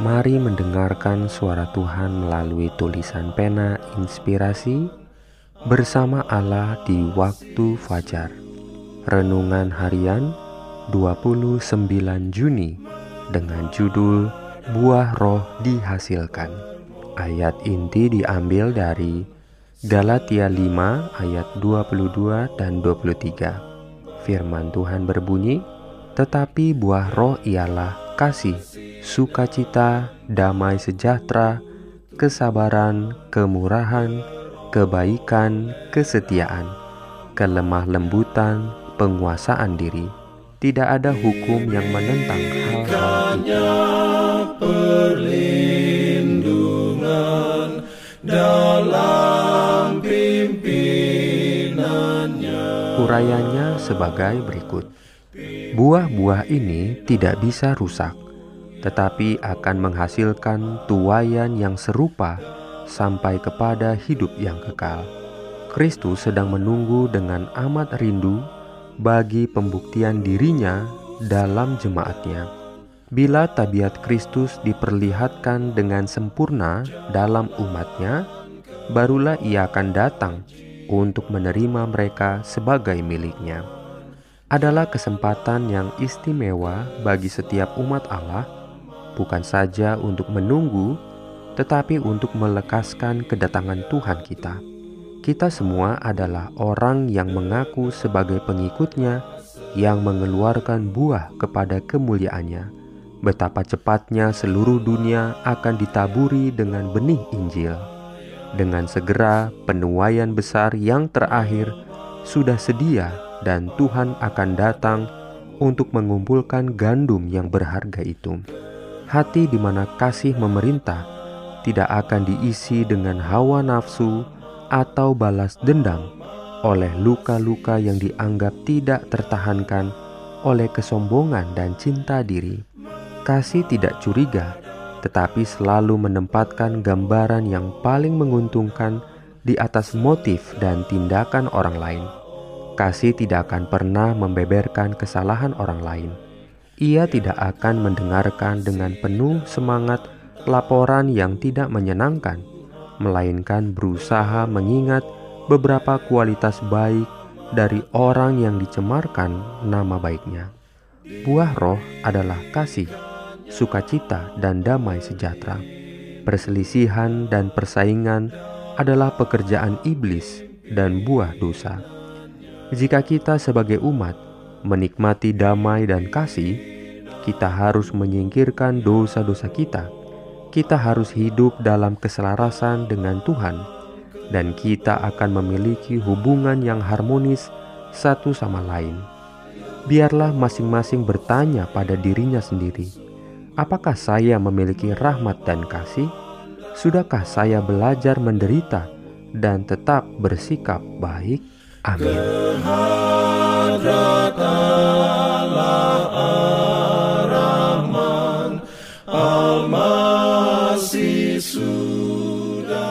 Mari mendengarkan suara Tuhan melalui tulisan pena inspirasi bersama Allah di waktu fajar. Renungan harian 29 Juni dengan judul Buah Roh Dihasilkan. Ayat inti diambil dari Galatia 5 ayat 22 dan 23. Firman Tuhan berbunyi, "Tetapi buah roh ialah kasih, sukacita, damai sejahtera, kesabaran, kemurahan, kebaikan, kesetiaan, kelemah lembutan, penguasaan diri. Tidak ada hukum yang menentang hal-hal perlindungan dalam pimpinannya. Urayanya sebagai berikut. Buah-buah ini tidak bisa rusak tetapi akan menghasilkan tuayan yang serupa sampai kepada hidup yang kekal. Kristus sedang menunggu dengan amat rindu bagi pembuktian dirinya dalam jemaatnya. Bila tabiat Kristus diperlihatkan dengan sempurna dalam umatnya, barulah ia akan datang untuk menerima mereka sebagai miliknya. Adalah kesempatan yang istimewa bagi setiap umat Allah bukan saja untuk menunggu, tetapi untuk melekaskan kedatangan Tuhan kita. Kita semua adalah orang yang mengaku sebagai pengikutnya yang mengeluarkan buah kepada kemuliaannya. Betapa cepatnya seluruh dunia akan ditaburi dengan benih Injil. Dengan segera penuaian besar yang terakhir sudah sedia dan Tuhan akan datang untuk mengumpulkan gandum yang berharga itu hati di mana kasih memerintah tidak akan diisi dengan hawa nafsu atau balas dendam oleh luka-luka yang dianggap tidak tertahankan oleh kesombongan dan cinta diri. Kasih tidak curiga, tetapi selalu menempatkan gambaran yang paling menguntungkan di atas motif dan tindakan orang lain. Kasih tidak akan pernah membeberkan kesalahan orang lain ia tidak akan mendengarkan dengan penuh semangat laporan yang tidak menyenangkan, melainkan berusaha mengingat beberapa kualitas baik dari orang yang dicemarkan nama baiknya. Buah roh adalah kasih, sukacita, dan damai sejahtera. Perselisihan dan persaingan adalah pekerjaan iblis dan buah dosa. Jika kita sebagai umat menikmati damai dan kasih, kita harus menyingkirkan dosa-dosa kita. Kita harus hidup dalam keselarasan dengan Tuhan, dan kita akan memiliki hubungan yang harmonis satu sama lain. Biarlah masing-masing bertanya pada dirinya sendiri, "Apakah saya memiliki rahmat dan kasih? Sudahkah saya belajar menderita dan tetap bersikap baik?" Amin.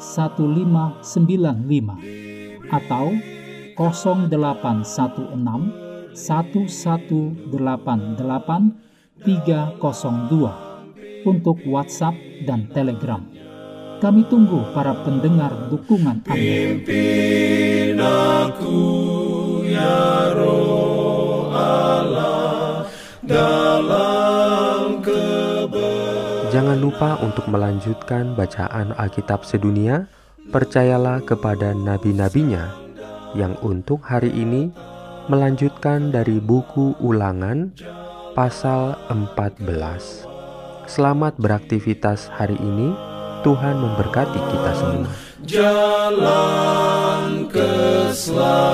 1595 atau 0816 1188 302 untuk WhatsApp dan Telegram. Kami tunggu para pendengar dukungan Anda. ya Jangan lupa untuk melanjutkan bacaan Alkitab sedunia. Percayalah kepada nabi-nabinya yang untuk hari ini melanjutkan dari buku Ulangan pasal 14. Selamat beraktivitas hari ini. Tuhan memberkati kita semua. Jalan keselamatan